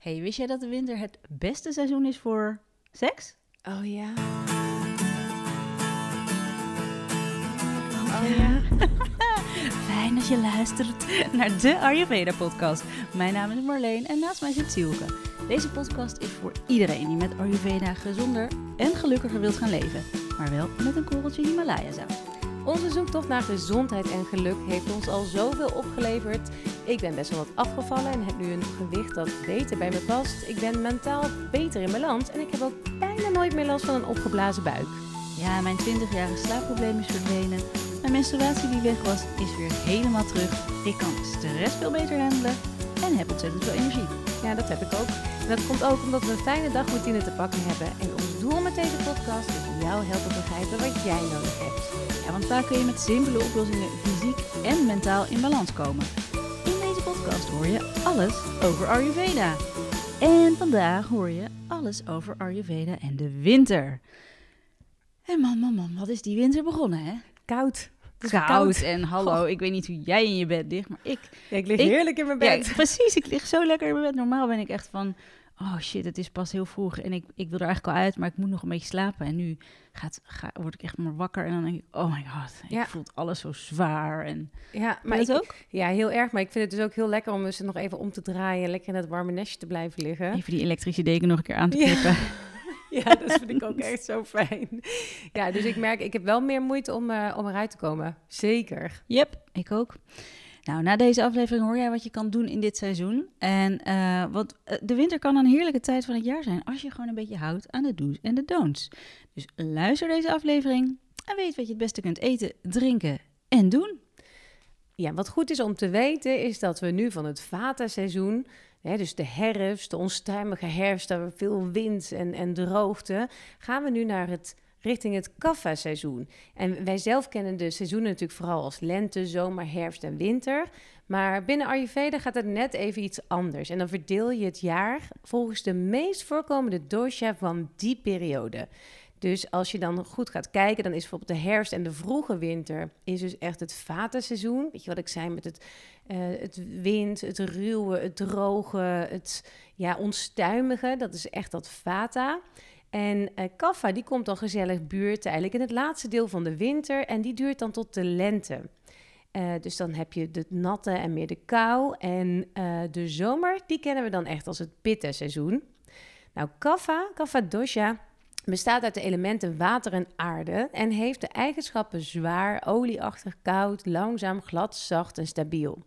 Hey, wist jij dat de winter het beste seizoen is voor seks? Oh ja. Oh ja. Fijn dat je luistert naar de Ayurveda podcast. Mijn naam is Marleen en naast mij zit Silke. Deze podcast is voor iedereen die met Ayurveda gezonder en gelukkiger wilt gaan leven. Maar wel met een korreltje Himalaya zout. Onze zoektocht naar gezondheid en geluk heeft ons al zoveel opgeleverd. Ik ben best wel wat afgevallen en heb nu een gewicht dat beter bij me past. Ik ben mentaal beter in balans en ik heb ook bijna nooit meer last van een opgeblazen buik. Ja, mijn 20-jarige slaapprobleem is verdwenen. Mijn menstruatie die weg was, is weer helemaal terug. Ik kan stress veel beter handelen en heb ontzettend veel energie. Ja, dat heb ik ook. En dat komt ook omdat we een fijne dagroutine te pakken hebben. En ons doel met deze podcast is jou helpen begrijpen wat jij nodig hebt. Want vaak kun je met simpele oplossingen fysiek en mentaal in balans komen. In deze podcast hoor je alles over Ayurveda. En vandaag hoor je alles over Ayurveda en de winter. En man, man, man, wat is die winter begonnen, hè? Koud. Koud, en hallo, ik weet niet hoe jij in je bed ligt, maar ik... Ja, ik lig Ik- heerlijk in mijn bed. Ja, precies, ik lig zo lekker in mijn bed. Normaal ben ik echt van, oh shit, het is pas heel vroeg en ik, ik wil er eigenlijk al uit, maar ik moet nog een beetje slapen. En nu gaat, ga, word ik echt maar wakker en dan denk ik, oh my god, ik Ja. voel alles zo zwaar. En, Ja, maar ik, ook? Ja, heel erg. Maar ik vind het dus ook heel lekker om ze nog even om te draaien. Lekker in dat warme nestje te blijven liggen. Even die elektrische deken nog een keer aan te knippen. Ja, dat vind ik ook echt zo fijn. Ja, dus ik merk, ik heb wel meer moeite om, eh, om eruit te komen. Zeker. Yep, ik ook. Nou, na deze aflevering hoor jij wat je kan doen in dit seizoen. En eh, want eh, de winter kan een heerlijke tijd van het jaar zijn als je gewoon een beetje houdt aan de do's en de don'ts. Dus luister deze aflevering en weet wat je het beste kunt eten, drinken en doen. Ja, wat goed is om te weten is dat we nu van het vata-seizoen, hè, dus de herfst, de onstuimige herfst, daar veel wind en, en droogte, gaan we nu naar het, richting het kapha-seizoen. En wij zelf kennen de seizoenen natuurlijk vooral als lente, zomer, herfst en winter. Maar binnen Ayurveda gaat het net even iets anders. En dan verdeel je het jaar volgens de meest voorkomende dosha van die periode. Dus als je dan goed gaat kijken, dan is bijvoorbeeld de herfst en de vroege winter is dus echt het vata-seizoen. Weet je wat ik zei met het, eh, het wind, het ruwe, het droge, het ja, onstuimige. Dat is echt dat vata. En eh kapha, die komt dan gezellig buurt eigenlijk in het laatste deel van de winter en die duurt dan tot de lente. Eh, dus dan heb je de natte en meer de kou. En eh, de zomer, die kennen we dan echt als het pitta-seizoen. Nou, kapha, kapha dosha, bestaat uit de elementen water en aarde en heeft de eigenschappen zwaar, olieachtig, koud, langzaam, glad, zacht en stabiel.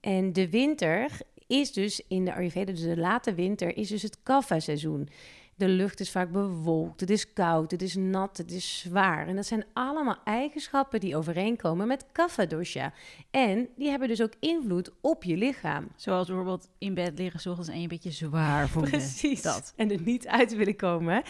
En de winter is dus in de Ayurveda, dus de late winter, is dus het kapha-seizoen. De lucht is vaak bewolkt, het is koud, het is nat, het is zwaar. En dat zijn allemaal eigenschappen die overeenkomen met kapha dosha. En die hebben dus ook invloed op je lichaam. Zoals bijvoorbeeld in bed liggen 's ochtends en je een beetje zwaar voelen. Precies. Dat. En er niet uit willen komen.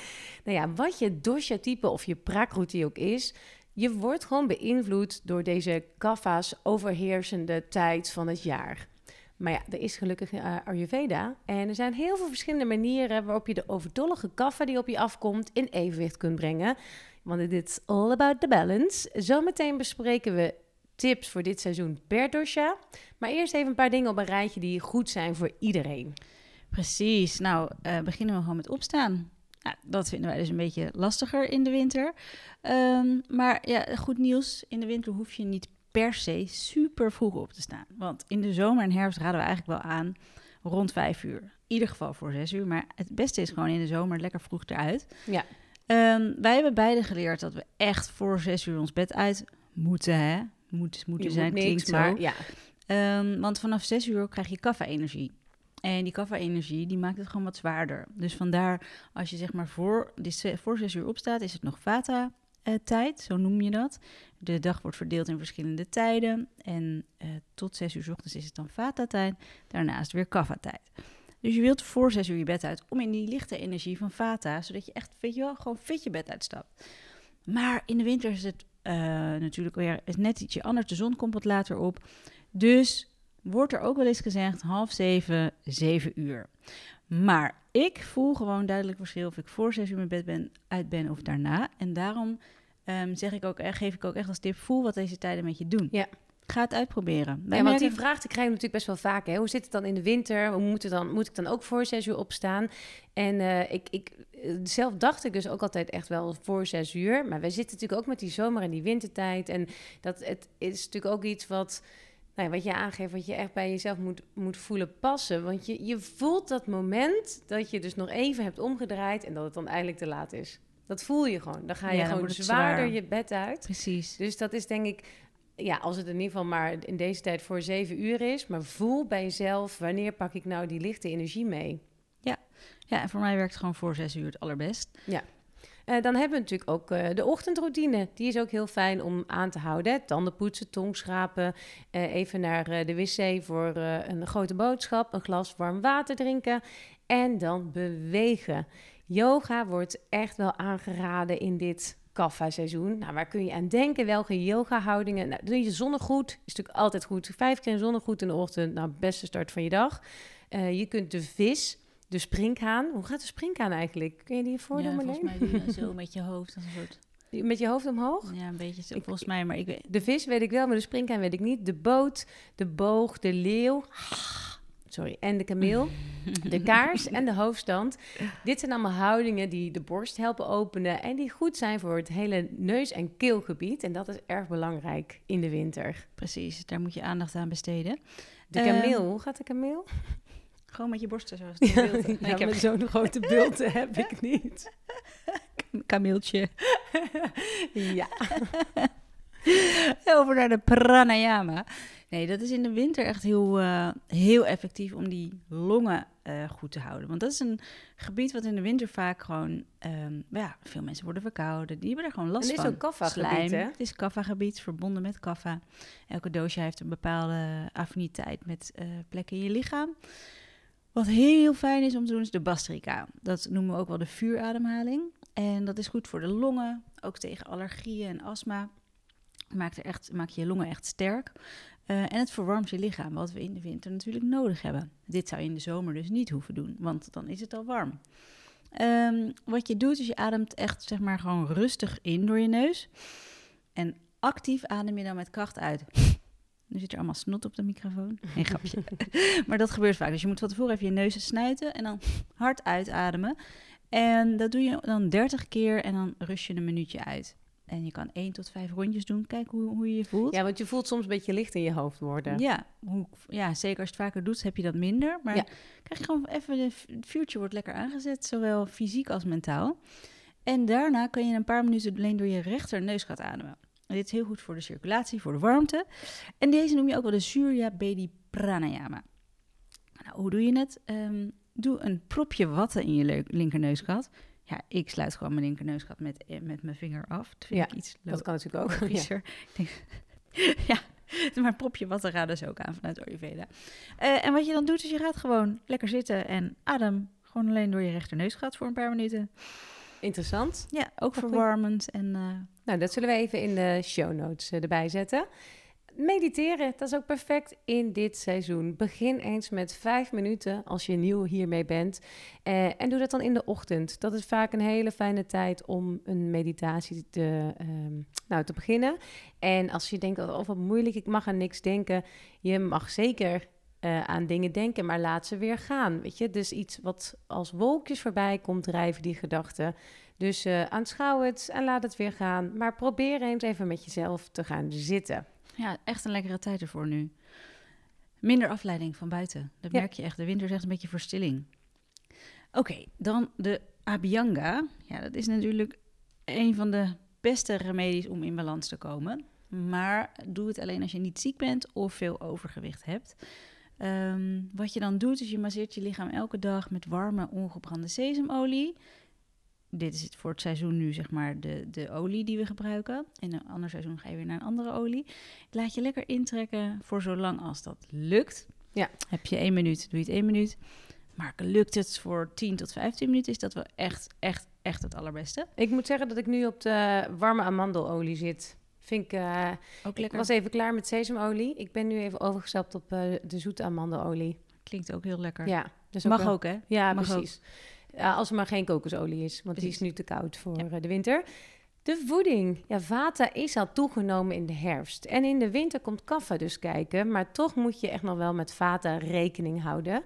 Nou ja, wat je dosha-type of je prakruti ook is... je wordt gewoon beïnvloed door deze kapha's overheersende tijd van het jaar. Maar ja, er is gelukkig eh, Ayurveda. En er zijn heel veel verschillende manieren... waarop je de overdollige kapha die op je afkomt in evenwicht kunt brengen. Want it is all about the balance. Zometeen bespreken we tips voor dit seizoen per dosha. Maar eerst even een paar dingen op een rijtje die goed zijn voor iedereen. Precies. Nou, eh, beginnen we gewoon met opstaan. Nou, dat vinden wij dus een beetje lastiger in de winter. Ehm, maar ja, goed nieuws. In de winter hoef je niet per se super vroeg op te staan. Want in de zomer en herfst raden we eigenlijk wel aan rond vijf uur. In ieder geval voor zes uur. Maar het beste is gewoon in de zomer lekker vroeg eruit. Ja. Ehm, wij hebben beide geleerd dat we echt voor zes uur ons bed uit moeten. Hè? Moet, moeten Je zijn, moet niks, maar ja. Ehm, want vanaf 6 uur krijg je kaffa-energie. En die kaffa-energie die maakt het gewoon wat zwaarder. Dus vandaar, als je zeg maar voor, voor 6 uur opstaat, is het nog vata-tijd, zo noem je dat. De dag wordt verdeeld in verschillende tijden. En eh, tot 6 uur 's ochtends is het dan vata-tijd. Daarnaast weer kaffa-tijd. Dus je wilt voor 6 uur je bed uit om in die lichte energie van vata, zodat je echt, weet je wel, gewoon fit je bed uitstapt. Maar in de winter is het eh, natuurlijk weer is net ietsje anders. De zon komt wat later op. Dus wordt er ook wel eens gezegd half zeven, zeven uur. Maar ik voel gewoon duidelijk verschil of ik voor zes uur mijn bed ben, uit ben of daarna. En daarom ehm, zeg ik ook, echt- geef ik ook echt als tip, voel wat deze tijden met je doen. Ja. Ga het uitproberen. Wij Ja, want die vraag die krijg je natuurlijk best wel vaak. Hè? Hoe zit het dan in de winter? Hoe moet, dan, moet ik dan ook voor zes uur opstaan? En eh, ik, ik, eh, zelf dacht ik dus ook altijd echt wel voor zes uur. Maar wij zitten natuurlijk ook met die zomer- en die wintertijd. En dat het is natuurlijk ook iets wat, nou ja, wat je aangeeft, wat je echt bij jezelf moet, moet voelen passen. Want je, je voelt dat moment dat je dus nog even hebt omgedraaid en dat het dan eigenlijk te laat is. Dat voel je gewoon. Dan ga je Ja, gewoon zwaarder zwaar. je bed uit. Precies. Dus dat is denk ik, ja, als het in ieder geval maar in deze tijd voor zeven uur is, maar voel bij jezelf wanneer pak ik nou die lichte energie mee. Ja, en voor mij werkt gewoon voor zes uur het allerbest. Eh, dan hebben we natuurlijk ook eh, de ochtendroutine. Die is ook heel fijn om aan te houden. Hè. Tanden poetsen, tong schrapen, eh, even naar de wc voor een grote boodschap, een glas warm water drinken en dan bewegen. Yoga wordt echt wel aangeraden in dit kaffa-seizoen. Nou, waar kun je aan denken? Welke yoga-houdingen? Nou, doe je zonnegoed. Is natuurlijk altijd goed. Vijf keer zonnegoed in de ochtend. Nou, beste start van je dag. Eh, je kunt de vis, de springhaan. Hoe gaat de springhaan eigenlijk? Kun je die voordoen, ja, Marleen? volgens mij zo met je hoofd. Als een soort, Met je hoofd omhoog? ja, een beetje zo, Ik- volgens mij. Maar ik weet... De vis weet ik wel, maar de springhaan weet ik niet. De boot, de boog, de leeuw. Sorry, en de kameel. De kaars en de hoofdstand. Dit zijn allemaal houdingen die de borst helpen openen en die goed zijn voor het hele neus- en keelgebied. En dat is erg belangrijk in de winter. Precies, daar moet je aandacht aan besteden. De Ehm, kameel, hoe gaat de kameel? Gewoon met je borsten zoals het. Nee, Ja, ik heb met zo'n grote bulten heb ik niet. kameeltje. Ja. Over naar de pranayama. Nee, dat is in de winter echt heel, eh, heel effectief om die longen eh, goed te houden. Want dat is een gebied wat in de winter vaak gewoon... ehm, ja, veel mensen worden verkouden. Die hebben er gewoon last En dit is van. ook kaffa-gebied, hè? Het is kaffa-gebied, verbonden met kaffa. Elke doosje heeft een bepaalde affiniteit met eh, plekken in je lichaam. Wat heel fijn is om te doen, is de bastrika. Dat noemen we ook wel de vuurademhaling. En dat is goed voor de longen, ook tegen allergieën en astma. Maakt, er echt, maakt je longen echt sterk. Eh, en het verwarmt je lichaam, wat we in de winter natuurlijk nodig hebben. Dit zou je in de zomer dus niet hoeven doen, want dan is het al warm. Ehm, wat je doet, is je ademt echt zeg maar gewoon rustig in door je neus. En actief adem je dan met kracht uit. Nu zit er allemaal snot op de microfoon. Geen grapje. maar dat gebeurt vaak. Dus je moet van tevoren even je neus snuiten en dan hard uitademen. En dat doe je dan 30 keer en dan rust je een minuutje uit. En je kan 1 tot 5 rondjes doen. Kijk hoe, hoe je je voelt. ja, want je voelt soms een beetje licht in je hoofd worden. Ja, hoe, ja, zeker als je het vaker doet, heb je dat minder. Maar Ja. krijg je gewoon even, het vuurtje wordt lekker aangezet, zowel fysiek als mentaal. En daarna kun je een paar minuten alleen door je rechter neusgat ademen. En dit is heel goed voor de circulatie, voor de warmte. En deze noem je ook wel de Surya Bedi Pranayama. Nou, hoe doe je het? Ehm, doe een propje watten in je linkerneusgat. Ja, ik sluit gewoon mijn linkerneusgat met, eh, met mijn vinger af. Dat vind Ja, ik iets Dat kan natuurlijk ook. Ja. logischer. Ik denk, ja, maar propje watten gaat dus ook aan vanuit Ayurveda. Eh, en wat je dan doet, is je gaat gewoon lekker zitten en adem gewoon alleen door je rechterneusgat voor een paar minuten. Interessant. Ja, ook verwarmend en eh, Nou, dat zullen we even in de show notes erbij zetten. Mediteren, dat is ook perfect in dit seizoen. Begin eens met vijf minuten als je nieuw hiermee bent. Eh, en doe dat dan in de ochtend. Dat is vaak een hele fijne tijd om een meditatie te, ehm, nou, te beginnen. En als je denkt, oh wat moeilijk, ik mag aan niks denken. Je mag zeker eh, aan dingen denken, maar laat ze weer gaan. Weet je, dus iets wat als wolkjes voorbij komt drijven, die gedachten. Dus eh, aanschouw het en laat het weer gaan. Maar probeer eens even met jezelf te gaan zitten. Ja, echt een lekkere tijd ervoor nu. Minder afleiding van buiten. Dat merk je echt. De winter is echt een beetje verstilling. Oké, dan de Abhyanga. Ja, dat is natuurlijk een van de beste remedies om in balans te komen. Maar doe het alleen als je niet ziek bent of veel overgewicht hebt. Ehm, wat je dan doet, is je masseert je lichaam elke dag met warme, ongebrande sesamolie. Dit is het voor het seizoen nu, zeg maar, de, de olie die we gebruiken. In een ander seizoen ga je weer naar een andere olie. Laat je lekker intrekken voor zolang als dat lukt. Ja. Heb je één minuut, doe je het één minuut. Maar lukt het voor 10 tot 15 minuten, is dat wel echt, echt, echt het allerbeste. Ik moet zeggen dat ik nu op de warme amandelolie zit. Vind ik, eh, Ook ik lekker. was even klaar met sesamolie. Ik ben nu even overgestapt op eh, de zoete amandelolie. Klinkt ook heel lekker. Ja, dus Mag ook, hè? Ja, Mag precies. Ja, als er maar geen kokosolie is, want die is Precies. nu te koud voor Ja. eh, de winter. De voeding. Ja, vata is al toegenomen in de herfst. En in de winter komt kaffa dus kijken. Maar toch moet je echt nog wel met vata rekening houden.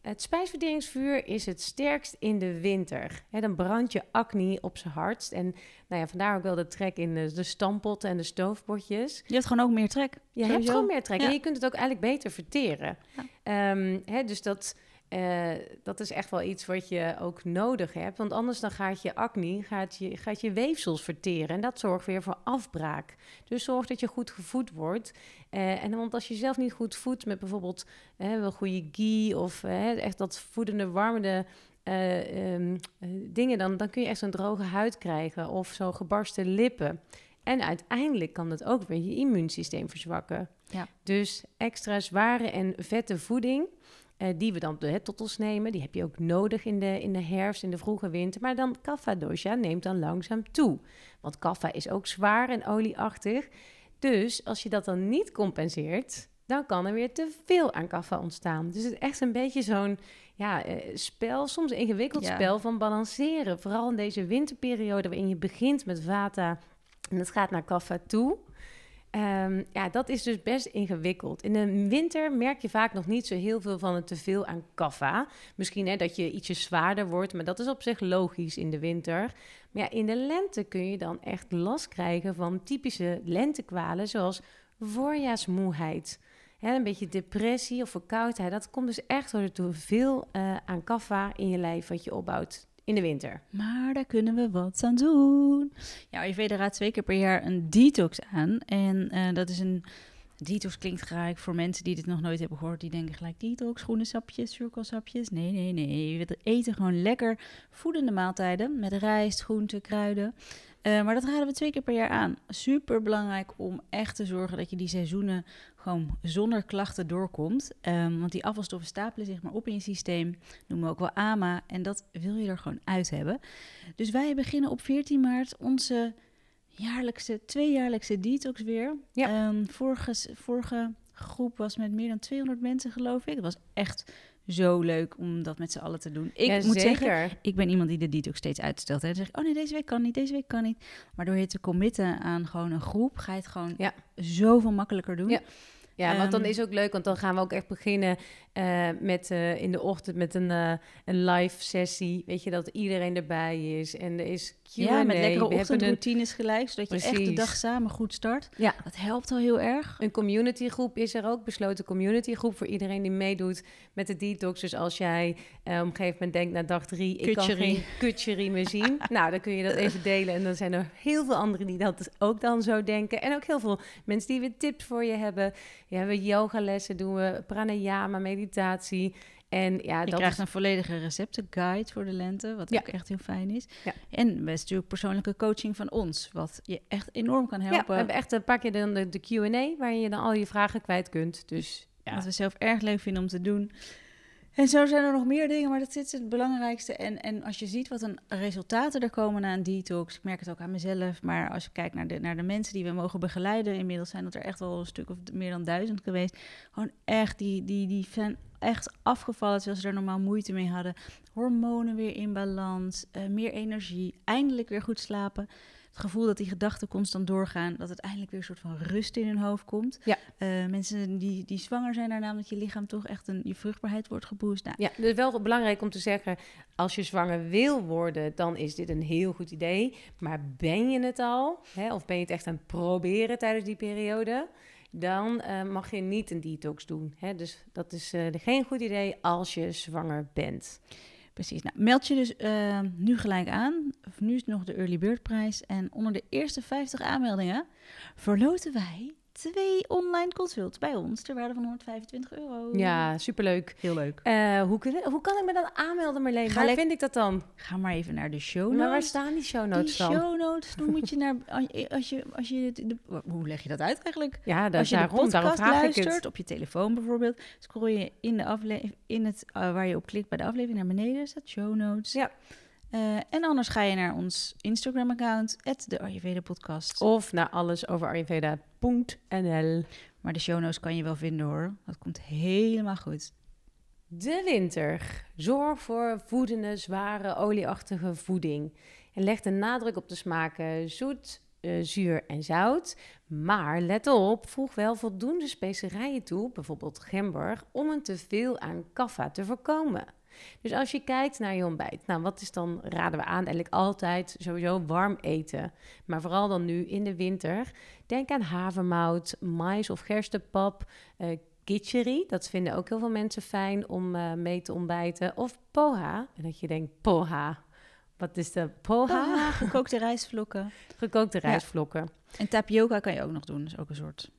Het spijsverteringsvuur is het sterkst in de winter. dan brandt je acne op zijn hardst. En nou ja, vandaar ook wel de trek in de, de stampotten en de stoofpotjes. Je hebt gewoon ook meer trek. Je hebt gewoon meer trek. En je kunt het ook eigenlijk beter verteren. Ja. Ehm, dus dat uh, dat is echt wel iets wat je ook nodig hebt. Want anders dan gaat je acne, gaat je, gaat je weefsels verteren. En dat zorgt weer voor afbraak. Dus zorg dat je goed gevoed wordt. Uh, en want als je zelf niet goed voedt met bijvoorbeeld uh, wel goede ghee... of echt dat voedende, warmende um, dingen... Dan, dan kun je echt zo'n droge huid krijgen of zo gebarsten lippen. En uiteindelijk kan dat ook weer je immuunsysteem verzwakken. Ja. Dus extra zware en vette voeding... Uh, die we dan hè, tot ons nemen. Die heb je ook nodig in de, in de herfst, in de vroege winter. Maar dan kaffa dosha neemt dan langzaam toe. Want kaffa is ook zwaar en olieachtig. Dus als je dat dan niet compenseert, dan kan er weer te veel aan kaffa ontstaan. Dus het is echt een beetje zo'n ja, uh, spel, soms een ingewikkeld spel van balanceren. Vooral in deze winterperiode waarin je begint met vata en het gaat naar kaffa toe. Ehm, ja, dat is dus best ingewikkeld. In de winter merk je vaak nog niet zo heel veel van het teveel aan kaffa. Misschien hè, dat je ietsje zwaarder wordt, maar dat is op zich logisch in de winter. Maar ja, in de lente kun je dan echt last krijgen van typische lentekwalen, zoals voorjaarsmoeheid. Hè, een beetje depressie of verkoudheid. Dat komt dus echt door te veel uh, aan kaffa in je lijf wat je opbouwt in de winter. Maar daar kunnen we wat aan doen. Ja, Ayurveda raadt twee keer per jaar een detox aan. En uh, dat is een... Detox klinkt gelijk voor mensen die dit nog nooit hebben gehoord. Die denken gelijk detox, groene sapjes, cirkelsapjes. Nee, nee, nee. We eten gewoon lekker voedende maaltijden met rijst, groenten, kruiden. Uh, maar dat raden we twee keer per jaar aan. Super belangrijk om echt te zorgen dat je die seizoenen gewoon zonder klachten doorkomt. Um, want die afvalstoffen stapelen zich maar op in je systeem. Noemen we ook wel AMA. En dat wil je er gewoon uit hebben. Dus wij beginnen op 14 maart onze jaarlijkse, tweejaarlijkse detox weer. Ja. Um, vorige, vorige groep was met meer dan 200 mensen, geloof ik. Dat was echt zo leuk om dat met z'n allen te doen. Ik moet zeker. zeggen, ik ben iemand die de detox steeds uitstelt. Hè. Dan zeg ik, oh nee, deze week kan niet, deze week kan niet. Maar door je te committen aan gewoon een groep, ga je het gewoon ja. zoveel makkelijker doen. Ja. Ja, want dan ehm, is ook leuk, want dan gaan we ook echt beginnen uh, met uh, in de ochtend met een, uh, een live sessie. Weet je, dat iedereen erbij is en er is Q&A. Ja, met lekkere ochtendroutines gelijk, zodat je echt de dag samen goed start. Ja. Dat helpt al heel erg. Een communitygroep is er ook, besloten communitygroep voor iedereen die meedoet met de detox. Dus als jij op een gegeven moment denkt na dag drie, ik kan geen kutcherie meer zien. nou, dan kun je dat even delen. En dan zijn er heel veel anderen die dat ook dan zo denken. En ook heel veel mensen die weer tips voor je hebben. Ja, we yogalessen doen we, pranayama, meditatie. En ja, je dat krijgt een volledige receptenguide voor de lente, wat ook echt heel fijn is. Ja. En best natuurlijk persoonlijke coaching van ons, wat je echt enorm kan helpen. Ja, we hebben echt een paar keer dan de, de Q&A, waar je dan al je vragen kwijt kunt. Dus ja. Wat we zelf erg leuk vinden om te doen. En zo zijn er nog meer dingen, maar dat is het belangrijkste. En, en als je ziet wat een resultaten er komen na een detox, ik merk het ook aan mezelf, maar als je kijkt naar de, naar de mensen die we mogen begeleiden, inmiddels zijn dat er echt wel een stuk of meer dan duizend geweest. Gewoon echt, die, die, die zijn echt afgevallen terwijl ze er normaal moeite mee hadden. Hormonen weer in balans, uh, meer energie, eindelijk weer goed slapen het gevoel dat die gedachten constant doorgaan, dat het eindelijk weer een soort van rust in hun hoofd komt. Ja. Uh, mensen die, die zwanger zijn, daarna dat je lichaam toch echt een, je vruchtbaarheid wordt geboost. Nou, ja, dus wel belangrijk om te zeggen, als je zwanger wil worden, dan is dit een heel goed idee. Maar ben je het al, hè, of ben je het echt aan het proberen tijdens die periode? dan uh, mag je niet een detox doen. Hè? Dus dat is uh, geen goed idee als je zwanger bent. Precies. Nou, meld je dus uh, nu gelijk aan. Nu is nog de early bird prijs. En onder de eerste 50 aanmeldingen verloten wij twee online consults bij ons ter waarde van 125 euro. Ja, superleuk. Heel leuk. Uh, hoe, kun, hoe kan ik me dan aanmelden, Marleen? Ga waar vind ik dat dan? Ga maar even naar de show notes. Maar waar staan die show notes dan? Die show notes, dan moet je naar... Als je, als je de, hoe leg je dat uit eigenlijk? Ja, als je daarom, de podcast luistert, op je telefoon bijvoorbeeld, scroll je in, de aflevering, in het, uh, waar je op klikt bij de aflevering naar beneden, staat show notes. Ja. Uh, en anders ga je naar ons Instagram-account, de Ayurveda Podcast. Of naar alles over Ayurveda.nl. Maar de show notes kan je wel vinden hoor. Dat komt helemaal goed. De winter. Zorg voor voedende, zware, olieachtige voeding. En leg de nadruk op de smaken zoet, uh, zuur en zout. Maar let op, voeg wel voldoende specerijen toe, bijvoorbeeld gember, om een teveel aan kaffa te voorkomen. Dus als je kijkt naar je ontbijt, nou wat is dan, raden we aan, eigenlijk altijd sowieso warm eten. Maar vooral dan nu in de winter. Denk aan havermout, mais of gerstepap, uh, kitchery. Dat vinden ook heel veel mensen fijn om uh, mee te ontbijten. Of poha. En dat je denkt, poha, wat is de poha? gekookte rijstvlokken. Gekookte rijstvlokken. En tapioca kan je ook nog doen, dus ook een soort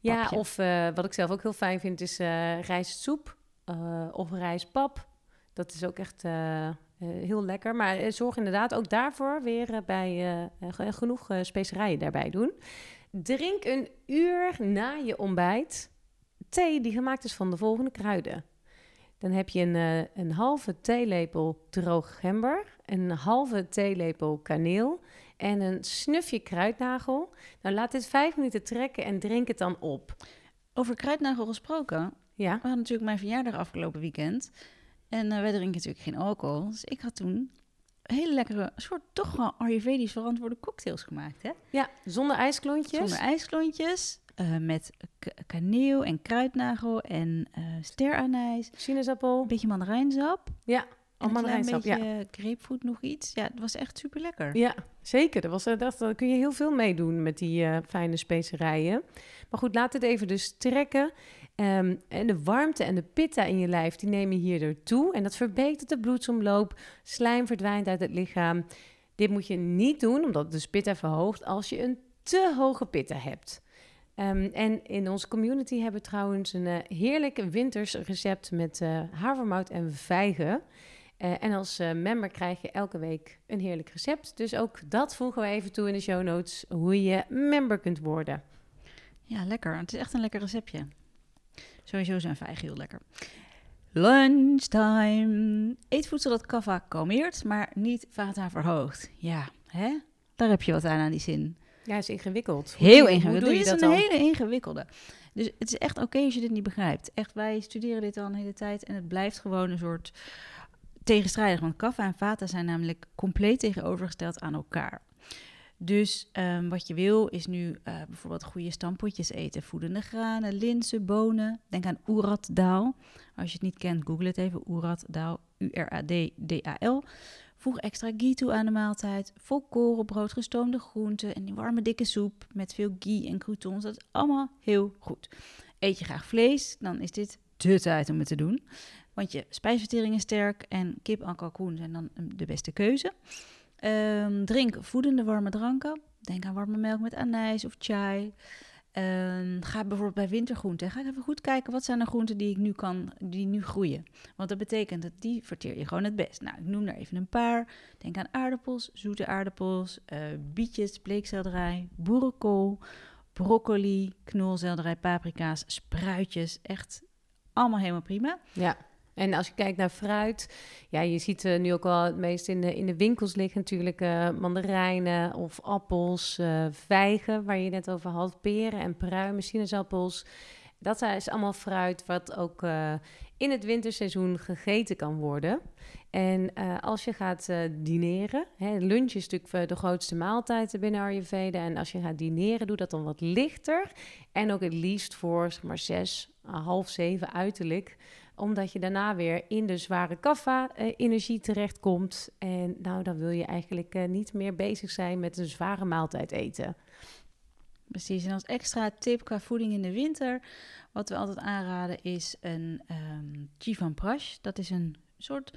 Ja, of uh, wat ik zelf ook heel fijn vind is uh, rijstsoep of rijstpap. Dat is ook echt heel lekker. Maar zorg inderdaad ook daarvoor weer bij genoeg specerijen daarbij doen. Drink een uur na je ontbijt thee die gemaakt is van de volgende kruiden. Dan heb je een, een halve theelepel droog gember, een halve theelepel kaneel en een snufje kruidnagel. Nou, laat dit vijf minuten trekken en drink het dan op. Over kruidnagel gesproken. Ja. We hadden natuurlijk mijn verjaardag afgelopen weekend. En uh, wij drinken natuurlijk geen alcohol. Dus ik had toen hele lekkere, soort toch wel Ayurvedisch verantwoorde cocktails gemaakt, hè? Ja, zonder ijsklontjes. Zonder ijsklontjes. Uh, met kaneel en kruidnagel en uh, steranijs. Sinaasappel. Een beetje mandarijnsap. Ja, al mandarijnsap, ja. Een beetje grapefruit nog iets. Ja, het was echt super lekker. Ja, zeker. Dat was, dat, daar kun je heel veel meedoen met die uh, fijne specerijen. Maar goed, laat het even dus trekken. Um, en de warmte en de pitta in je lijf, die nemen hierdoor toe. En dat verbetert de bloedsomloop. Slijm verdwijnt uit het lichaam. Dit moet je niet doen, omdat het dus pitta verhoogt als je een te hoge pitta hebt. Um, en in onze community hebben we trouwens een uh, heerlijk winters recept met uh, havermout en vijgen. Uh, en als member krijg je elke week een heerlijk recept. Dus ook dat voegen we even toe in de show notes, hoe je member kunt worden. Ja, lekker. Het is echt een lekker receptje. Sowieso zijn vijgen heel lekker. Lunchtime. Eet voedsel dat kaffa kalmeert, maar niet vata verhoogt. Ja, hè? Daar heb je wat aan aan die zin. Ja, is ingewikkeld. Heel ingewikkeld. Dit is een hele ingewikkelde. Dus het is echt oké als je dit niet begrijpt. Echt, wij studeren dit al een hele tijd en het blijft gewoon een soort tegenstrijdig. Want kaffa en vata zijn namelijk compleet tegenovergesteld aan elkaar. Dus um, wat je wil is nu uh, bijvoorbeeld goede stampotjes eten. Voedende granen, linzen, bonen. Denk aan Dal. Als je het niet kent, google het even. Dal, U-R-A-D-D-A-L. Voeg extra ghee toe aan de maaltijd. Volkorenbrood, gestoomde groenten en die warme dikke soep met veel ghee en croutons. Dat is allemaal heel goed. Eet je graag vlees, dan is dit de tijd om het te doen. Want je spijsvertering is sterk en kip en kalkoen zijn dan de beste keuze. Um, drink voedende warme dranken. Denk aan warme melk met anijs of chai. Um, ga bijvoorbeeld bij wintergroenten. Ga even goed kijken wat zijn de groenten die ik nu kan, die nu groeien. Want dat betekent dat die verteer je gewoon het best. Nou, ik noem er even een paar. Denk aan aardappels, zoete aardappels, uh, bietjes, bleekselderij, boerenkool, broccoli, knolselderij, paprika's, spruitjes. Echt allemaal helemaal prima. Ja. En als je kijkt naar fruit, ja, je ziet uh, nu ook wel het meest in de, in de winkels liggen natuurlijk uh, mandarijnen of appels, uh, vijgen, waar je net over had, peren en pruimen, sinaasappels. Dat is allemaal fruit wat ook in het winterseizoen gegeten kan worden. En als je gaat dineren, hè, lunch is natuurlijk de grootste maaltijd binnen Ayurveda. En als je gaat dineren, doe dat dan wat lichter. En ook het liefst voor zeg maar zes, half zeven uiterlijk omdat je daarna weer in de zware kaffa-energie terechtkomt. En nou, dan wil je eigenlijk uh, niet meer bezig zijn met een zware maaltijd eten. Precies, en als extra tip qua voeding in de winter, wat we altijd aanraden is een um, chivan prash. Dat is een soort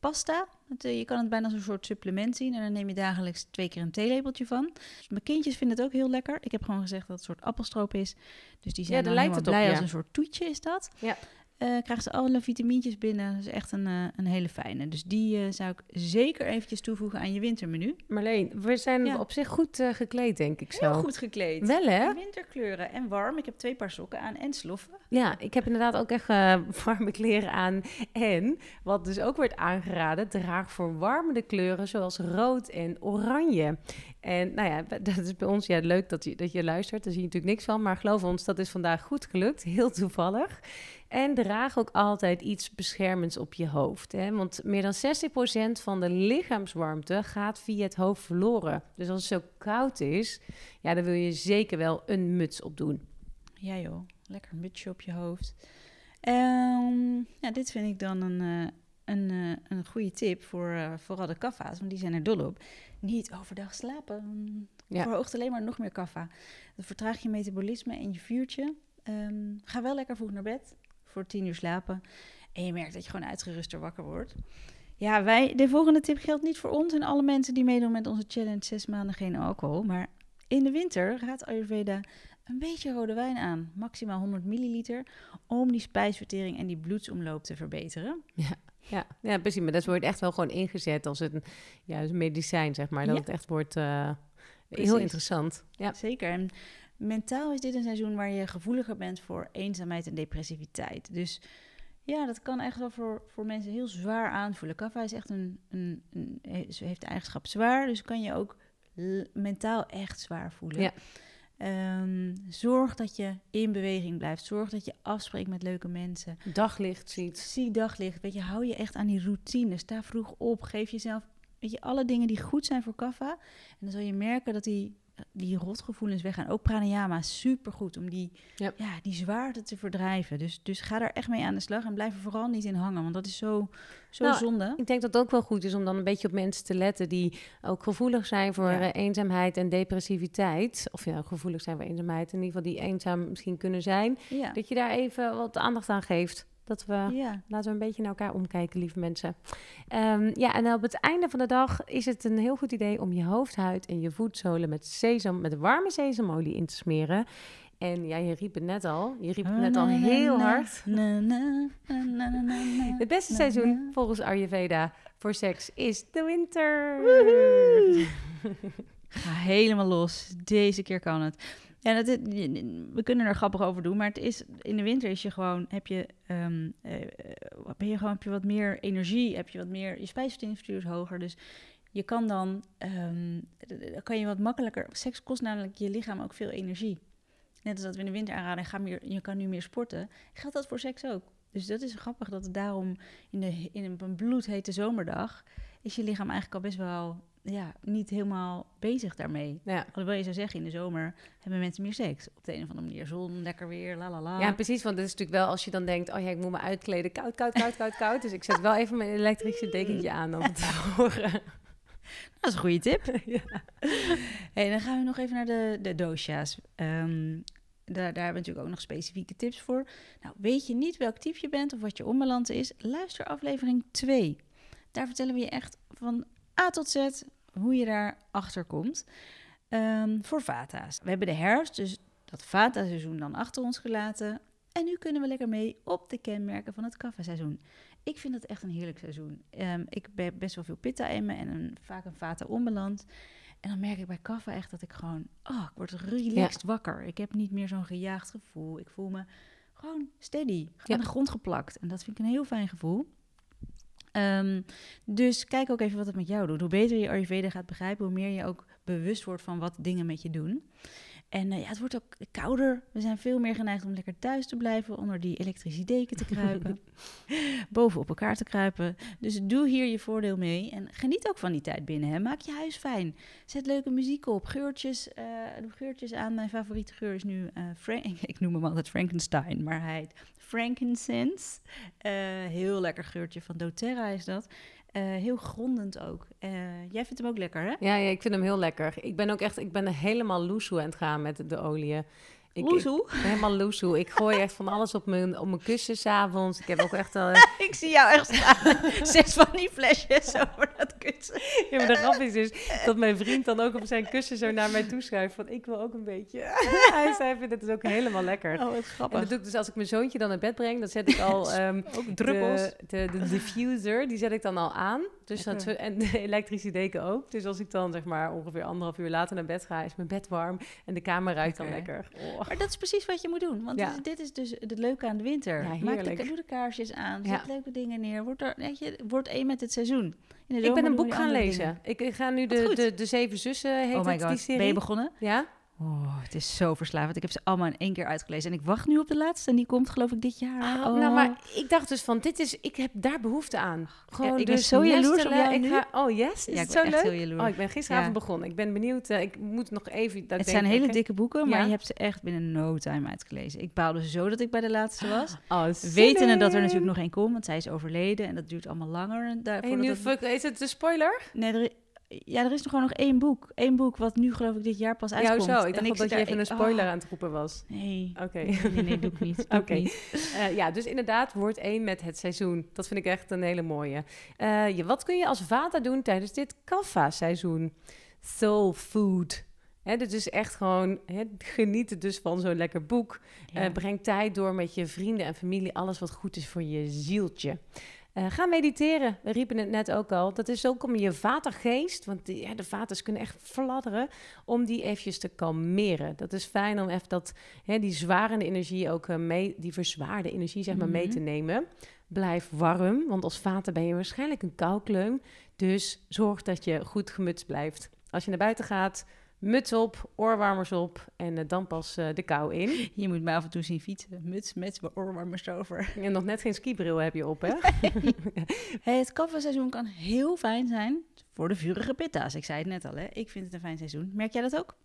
pasta. Uh, je kan het bijna als een soort supplement zien. En dan neem je dagelijks twee keer een theelepeltje van. Dus mijn kindjes vinden het ook heel lekker. Ik heb gewoon gezegd dat het een soort appelstroop is. Dus die zijn ja, dan lijkt het blij op, ja. als een soort toetje is dat. Ja uh, krijgt ze alle vitamintjes binnen. Dat is echt een, uh, een hele fijne. Dus die uh, zou ik zeker eventjes toevoegen aan je wintermenu. Marleen, we zijn ja. op zich goed gekleed, denk ik zo. Heel goed gekleed. Wel, hè? Winterkleuren en warm. Ik heb twee paar sokken aan en sloffen. Ja, ik heb inderdaad ook echt warme kleren aan. En, wat dus ook wordt aangeraden, draag verwarmende kleuren zoals rood en oranje. En nou ja, dat is bij ons ja, leuk dat je, dat je luistert. Daar zie je natuurlijk niks van. Maar geloof ons, dat is vandaag goed gelukt. Heel toevallig. En draag ook altijd iets beschermends op je hoofd. Hè? Want meer dan 60% van de lichaamswarmte gaat via het hoofd verloren. Dus als het zo koud is, ja, dan wil je zeker wel een muts opdoen. Ja joh, lekker een mutsje op je hoofd. Ehm, ja, dit vind ik dan een, uh, een, uh, een goede tip voor uh, vooral de kaffa's, want die zijn er dol op. Niet overdag slapen. Ja. Verhoogt alleen maar nog meer kaffa. Dan vertraag je metabolisme en je vuurtje. Um, ga wel lekker vroeg naar bed, voor tien uur slapen. En je merkt dat je gewoon uitgeruster wakker wordt. Ja, wij, de volgende tip geldt niet voor ons en alle mensen die meedoen met onze challenge zes maanden geen alcohol. Maar in de winter raadt Ayurveda een beetje rode wijn aan, maximaal 100 milliliter, om die spijsvertering en die bloedsomloop te verbeteren. Ja. Ja, ja, precies. Maar dat wordt echt wel gewoon ingezet als een, ja, een medicijn, zeg maar. Dat het echt wordt uh, heel interessant. Ja. Zeker. En mentaal is dit een seizoen waar je gevoeliger bent voor eenzaamheid en depressiviteit. Dus ja, dat kan echt wel voor, voor mensen heel zwaar aanvoelen. Kaffa is echt een, een, een, heeft de eigenschap zwaar, dus kan je ook mentaal echt zwaar voelen. Ja. Um, zorg dat je in beweging blijft. Zorg dat je afspreekt met leuke mensen. Daglicht ziet. Zie daglicht. Weet je, hou je echt aan die routine. Sta vroeg op. Geef jezelf weet je, alle dingen die goed zijn voor kaffa. En dan zal je merken dat die die rotgevoelens weggaan. Ook pranayama, supergoed om die, ja. die zwaarte te verdrijven. Dus, dus ga daar echt mee aan de slag en blijf er vooral niet in hangen, want dat is zo, zo nou, zonde. Ik denk dat het ook wel goed is om dan een beetje op mensen te letten die ook gevoelig zijn voor eh, eenzaamheid en depressiviteit. Of ja, gevoelig zijn voor eenzaamheid, in ieder geval die eenzaam misschien kunnen zijn. Dat je daar even wat aandacht aan geeft. Dat we, ja. laten we een beetje naar elkaar omkijken, lieve mensen. Um, ja, en op het einde van de dag is het een heel goed idee om je hoofdhuid en je voetzolen met sesam, met warme sesamolie in te smeren. En ja, je riep het net al. Je riep het net al heel hard. Het beste seizoen volgens Ayurveda voor seks is de winter. Ga helemaal los. Deze keer kan het. Ja, dat, we kunnen er grappig over doen, maar het is, in de winter is je gewoon, heb je, um, uh, ben je gewoon, heb je wat meer energie, heb je wat meer, je spijsverteringsverstuur is hoger, dus je kan dan, um, kan je wat makkelijker, seks kost namelijk je lichaam ook veel energie. Net als dat we in de winter aanraden, ga meer, je kan nu meer sporten, geldt dat voor seks ook. Dus dat is grappig dat het daarom in, de, in een bloedhete zomerdag is je lichaam eigenlijk al best wel ja, niet helemaal bezig daarmee. Ja. Alhoewel je zou zeggen, in de zomer hebben mensen meer seks. Op de een of andere manier. Zon, lekker weer, la la la. Ja, precies. Want het is natuurlijk wel als je dan denkt... oh ja, ik moet me uitkleden. Koud, koud, koud, koud, koud. Dus ik zet wel even mijn elektrische dekentje aan om te horen. Dat is een goede tip. ja. Hey, dan gaan we nog even naar de, de dosha's. Ehm, daar, daar hebben we natuurlijk ook nog specifieke tips voor. Nou, weet je niet welk type je bent of wat je onbalans is? Luister aflevering 2. Daar vertellen we je echt van A tot Z hoe je daar achter komt. Um, voor Vata's. We hebben de herfst, dus dat Vata-seizoen dan achter ons gelaten. En nu kunnen we lekker mee op de kenmerken van het kaffa-seizoen. Ik vind het echt een heerlijk seizoen. Um, ik heb best wel veel pitta in me en een, vaak een Vata onbeland. En dan merk ik bij kaffa echt dat ik gewoon, oh, ik word relaxed wakker. Ik heb niet meer zo'n gejaagd gevoel. Ik voel me gewoon steady, aan de grond geplakt. En dat vind ik een heel fijn gevoel. Um, dus kijk ook even wat het met jou doet. Hoe beter je Ayurveda gaat begrijpen, hoe meer je ook bewust wordt van wat dingen met je doen. En uh, ja, het wordt ook kouder. We zijn veel meer geneigd om lekker thuis te blijven, onder die elektrische deken te kruipen, boven op elkaar te kruipen. Dus doe hier je voordeel mee en geniet ook van die tijd binnen. Hè. Maak je huis fijn. Zet leuke muziek op, geurtjes, uh, doe geurtjes aan. Mijn favoriete geur is nu, uh, Frank ik noem hem altijd Frankenstein, maar hij heet frankincense. heel lekker geurtje van doTERRA is dat. Uh, heel grondend ook. Uh, jij vindt hem ook lekker, hè? Ja, ja, ik vind hem heel lekker. Ik ben ook echt, ik ben helemaal loesoe aan het gaan met de olie. Ik, helemaal loesoe. Ik gooi echt van alles op mijn, op mijn kussen s'avonds. Ik heb ook echt al... ik zie jou echt staan. Zes van die flesjes over dat kussen. ja, maar de grap is dus dat mijn vriend dan ook op zijn kussen zo naar mij toeschuift. Van, ik wil ook een beetje. Hij zei, vindt het is ook helemaal lekker. Oh, wat grappig. En dat doe ik dus als ik mijn zoontje dan naar bed breng. Dan zet ik al um, ook druppels. De, de, de, diffuser, die zet ik dan al aan. Dus dat, en de elektrische deken ook. Dus als ik dan zeg maar ongeveer anderhalf uur later naar bed ga, is mijn bed warm. En de kamer ruikt dan lekker. Oh. Maar dat is precies wat je moet doen. Want ja. dit, is dus het leuke aan de winter. Ja, Maak de, doe de kaarsjes aan, zet leuke dingen neer. Word, er, weet je, word één met het seizoen. ik ben een boek gaan lezen. Ik, ik, ga nu de, de, de, Zeven Zussen, heet oh my God. die serie. Ben je begonnen? Ja. Oh, het is zo verslavend. Ik heb ze allemaal in één keer uitgelezen. En ik wacht nu op de laatste en die komt geloof ik dit jaar. Oh, Nou, maar ik dacht dus van, dit is, ik heb daar behoefte aan. Gewoon ik ben dus zo jaloers op jou Ik ga, oh yes, is Ja, het ik zo leuk? Oh, ik ben gisteravond Ja. begonnen. Ik ben benieuwd. eh, ik moet nog even... Dat Het zijn hele dikke boeken, maar je hebt ze echt binnen no time uitgelezen. Ik baalde zo dat ik bij de laatste was. Oh, Wetende dat er natuurlijk nog één komt, want zij is overleden en dat duurt allemaal langer. En Hey, nu, is het de spoiler? Nee, er, ja, er is nog gewoon nog één boek. Eén boek wat nu geloof ik dit jaar pas Ja, uitkomt. zo. Ik dacht dat je even een spoiler oh, aan het roepen was. Nee. Oké. Nee, nee, nee, doe ik niet. Oké. Eh, ja, dus inderdaad, woord 1 met het seizoen. Dat vind ik echt een hele mooie. Ja, wat kun je als vader doen tijdens dit kaffa-seizoen? Soul food. Hè, dit is echt gewoon hè, genieten dus van zo'n lekker boek. Ja. Eh, breng tijd door met je vrienden en familie. Alles wat goed is voor je zieltje. Eh, ga mediteren. We riepen het net ook al. Dat is ook om je vatergeest, want die, ja, de vaters kunnen echt fladderen, om die eventjes te kalmeren. Dat is fijn om even dat, hè, die zwarende energie ook eh, mee, die verzwaarde energie zeg maar mee Mhm. te nemen. Blijf warm, want als vater ben je waarschijnlijk een koukleum. Dus zorg dat je goed gemutst blijft. Als je naar buiten gaat, muts op, oorwarmers op en eh, dan pas eh, de kou in. Je moet mij af en toe zien fietsen. Muts met oorwarmers over. En nog net geen skibril heb je op, hè? Het kaffeeseizoen kan heel fijn zijn voor de vurige pitta's. Ik zei het net al, hè. Ik vind het een fijn seizoen. Merk jij dat ook?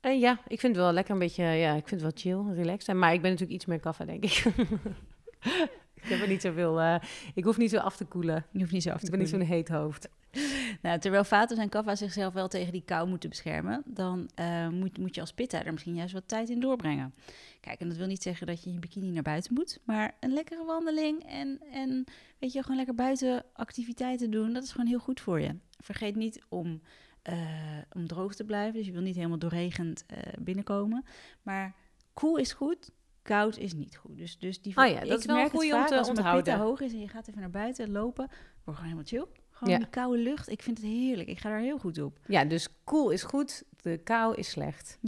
Eh, ja, ik vind het wel lekker een beetje, ja, ik vind het wel chill, relaxed. Maar ik ben natuurlijk iets meer kaffe, denk ik. ik heb er niet zoveel, ik hoef niet zo af te koelen. Je hoeft niet zo af te Ik ben niet koelen. zo'n heet hoofd. Nou, terwijl Vatos en Kaffa zichzelf wel tegen die kou moeten beschermen, dan eh, moet, moet je als pitta er misschien juist wat tijd in doorbrengen. Kijk, en dat wil niet zeggen dat je in je bikini naar buiten moet, maar een lekkere wandeling en, en weet je, gewoon lekker buiten activiteiten doen, dat is gewoon heel goed voor je. Vergeet niet om, eh, om droog te blijven, dus je wil niet helemaal doorregend eh, binnenkomen. Maar koel is goed, koud is niet goed. Dus, dus die, Oh ja, dat ik is wel merk het goeie om vaak te als mijn onthouden. pitta hoog is en je gaat even naar buiten lopen, word gewoon helemaal chill. Gewoon Ja. die koude lucht. Ik vind het heerlijk. Ik ga daar heel goed op. Ja, dus koel is goed, de kou is slecht.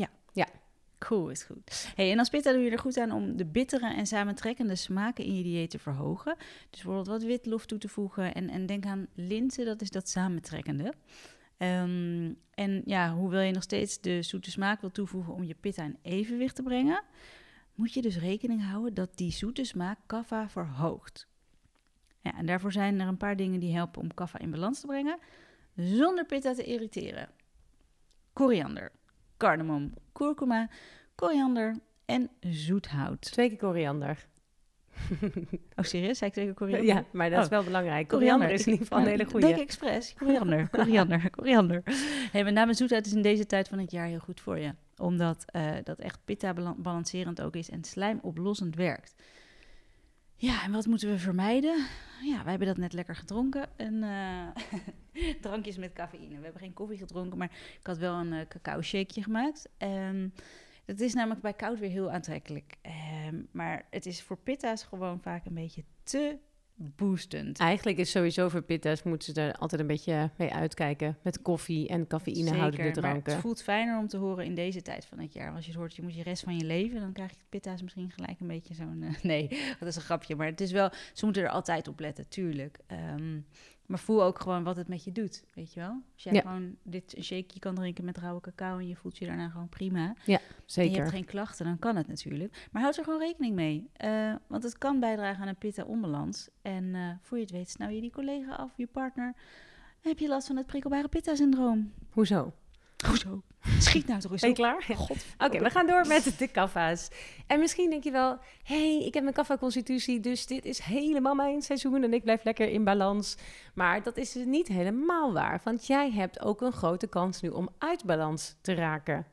Cool, is goed. Hey, en als pitta doe je er goed aan om de bittere en samentrekkende smaken in je dieet te verhogen. Dus bijvoorbeeld wat witlof toe te voegen. En, en denk aan linzen, dat is dat samentrekkende. Ehm, en ja, hoewel je nog steeds de zoete smaak wil toevoegen om je pitta in evenwicht te brengen, moet je dus rekening houden dat die zoete smaak kaffa verhoogt. Ja, en daarvoor zijn er een paar dingen die helpen om kaffa in balans te brengen, zonder pitta te irriteren. Koriander, cardamom, kurkuma, koriander en zoethout. Twee keer koriander. Oh, serieus? Zei ik twee keer koriander? Ja, maar dat is Oh. wel belangrijk. Koriander is in ieder geval een hele goede. Denk expres. Koriander, koriander, koriander. Hey, met name zoetheid is in deze tijd van het jaar heel goed voor je. Omdat eh, dat echt pitta bala- balancerend ook is en slijmoplossend werkt. Ja, en wat moeten we vermijden? Ja, wij hebben dat net lekker gedronken. Een, eh, drankjes met cafeïne. We hebben geen koffie gedronken, maar ik had wel een eh, cacao shakeje gemaakt. Ehm het is namelijk bij koud weer heel aantrekkelijk. Ehm, maar het is voor pitta's gewoon vaak een beetje te boostend. Eigenlijk is sowieso voor pitta's moeten ze er altijd een beetje mee uitkijken. Met koffie en cafeïnehoudende Zeker, maar dranken. het voelt fijner om te horen in deze tijd van het jaar. Als je het hoort, je moet je rest van je leven, dan krijg je pitta's misschien gelijk een beetje zo'n... eh, nee, dat is een grapje, maar het is wel... Ze moeten er altijd op letten, tuurlijk. Ehm, maar voel ook gewoon wat het met je doet, weet je wel? Als jij Ja. gewoon dit een shakeje kan drinken met rauwe cacao en je voelt je daarna gewoon prima. En je Zeker. hebt geen klachten, dan kan het natuurlijk. Maar houd er gewoon rekening mee. eh, want het kan bijdragen aan een pitta-onbalans. En eh, voor je het weet snauw je die collega af, je partner. Heb je last van het prikkelbare pitta-syndroom. Hoezo? Hoezo? Schiet nou toch eens Ben je klaar? Ja. Oké, we gaan door met de kaffa's. En misschien denk je wel, hey, ik heb mijn kaffa-constitutie, dus dit is helemaal mijn seizoen en ik blijf lekker in balans. Maar dat is dus niet helemaal waar, want jij hebt ook een grote kans nu om uit balans te raken.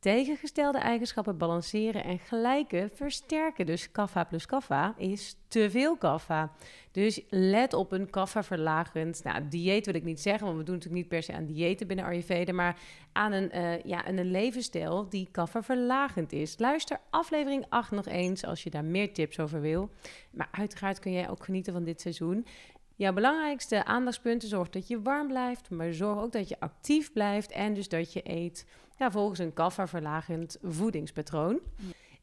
Tegengestelde eigenschappen balanceren en gelijke versterken. Dus kaffa plus kaffa is te veel kaffa. Dus let op een kaffa verlagend. Nou, dieet wil ik niet zeggen, want we doen natuurlijk niet per se aan diëten binnen Ayurveda, maar aan een, eh, ja, aan een levensstijl die kaffa verlagend is. Luister aflevering 8 nog eens als je daar meer tips over wil. Maar uiteraard kun jij ook genieten van dit seizoen. Jouw belangrijkste aandachtspunten zorg dat je warm blijft, maar zorg ook dat je actief blijft en dus dat je eet ja, volgens een kaffa verlagend voedingspatroon.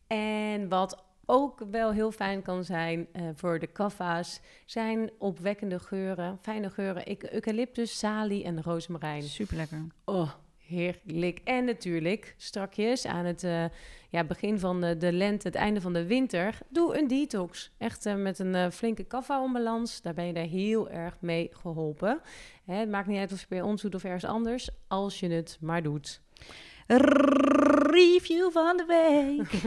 En wat ook wel heel fijn kan zijn eh, voor de kaffa's, zijn opwekkende geuren, fijne geuren. Ik, eucalyptus, salie en rozemarijn. Super lekker. Oh, Heerlijk. En natuurlijk, strakjes aan het uh, ja, begin van de, de lente, het einde van de winter, doe een detox. Echt uh, met een uh, flinke kaffa-onbalans. Daar ben je daar heel erg mee geholpen. Hè, het maakt niet uit of je bij ons doet of ergens anders, als je het maar doet. Review van de week.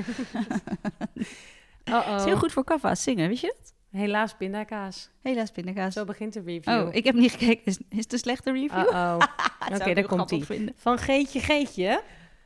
uh -oh. is heel goed voor kaffa zingen, weet je dat? Helaas pindakaas. Helaas pindakaas. Zo begint de review. Oh, ik heb niet gekeken. Is, is het een slechte review? Uh-oh. Oké, okay, daar komt ie. Van Geetje Geetje.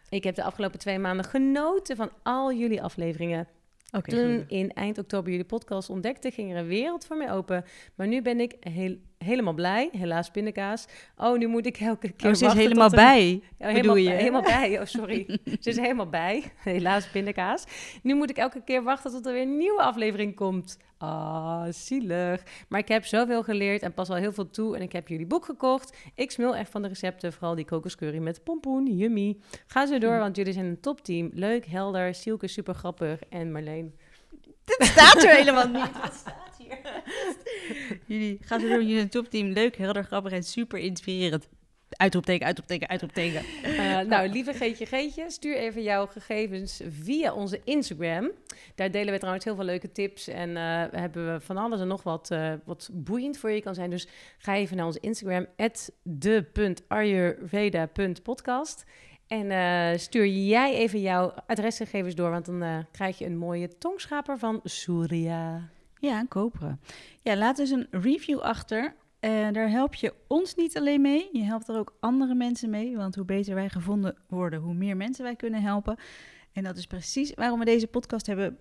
Ik heb de afgelopen twee maanden genoten van al jullie afleveringen. Okay, Toen in eind oktober jullie podcast ontdekte, ging er een wereld voor mij open. Maar nu ben ik heel, helemaal blij. Helaas pindakaas. Oh, nu moet ik elke keer Oh, ze is helemaal bij, oh, helemaal, je? Helemaal bij, oh sorry. ze is helemaal bij. Helaas pindakaas. Nu moet ik elke keer wachten tot er weer een nieuwe aflevering komt. Ah, zielig. Maar ik heb zoveel geleerd en pas al heel veel toe. En ik heb jullie boek gekocht. Ik smil echt van de recepten. Vooral die kokoscurry met pompoen. Yummy. Ga zo door, want jullie zijn een topteam. Leuk, helder. Sielke super grappig. En Marleen. Dit staat er helemaal niet. Wat staat hier? jullie gaan zo door. Jullie topteam. Leuk, helder, grappig en super inspirerend. Uitroepteken, uitroepteken, uitroepteken. Uh, nou, lieve Geetje Geetje, stuur even jouw gegevens via onze Instagram. Daar delen we trouwens heel veel leuke tips en uh, hebben we van alles en nog wat, uh, wat boeiend voor je kan zijn. Dus ga even naar onze Instagram, de.ayurveda.podcast. En stuur jij even jouw adresgegevens door, want dan krijg je een mooie tongschaper van Surya. Ja, een koperen. Ja, laat dus een review achter uh, daar help je ons niet alleen mee, je helpt er ook andere mensen mee. Want hoe beter wij gevonden worden, hoe meer mensen wij kunnen helpen. En dat is precies waarom we deze podcast hebben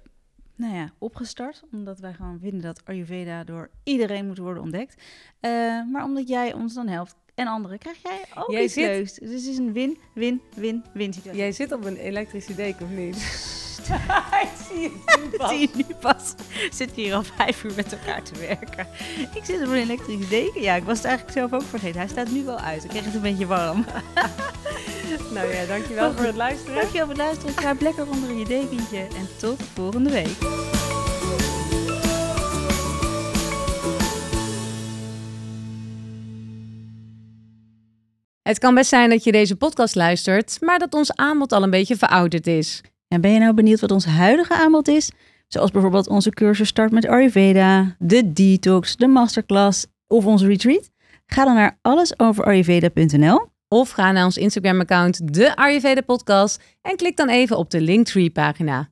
nou ja, opgestart. Omdat wij gewoon vinden dat Ayurveda door iedereen moet worden ontdekt. Uh, maar omdat jij ons dan helpt en anderen, krijg jij ook jij iets zit... leuks. Dus het is een win-win-win-win situatie. Jij zit op een elektrische deken, of niet? ik zie het nu pas. zie je nu pas. Zit hier al vijf uur met elkaar te werken. Ik zit op een elektrische deken. Ja, ik was het eigenlijk zelf ook vergeten. Hij staat nu wel uit. Ik kreeg het een beetje warm. nou ja, dankjewel voor het luisteren. Dankjewel voor het luisteren. Kruip lekker onder je dekentje. En tot volgende week. Het kan best zijn dat je deze podcast luistert, maar dat ons aanbod al een beetje verouderd is. En ben je nou benieuwd wat ons huidige aanbod is? Zoals bijvoorbeeld onze cursus Start met Ayurveda, de Detox, de Masterclass of onze retreat? Ga dan naar allesoverayurveda.nl of ga naar ons Instagram-account, de Ayurveda Podcast, en klik dan even op de Linktree-pagina.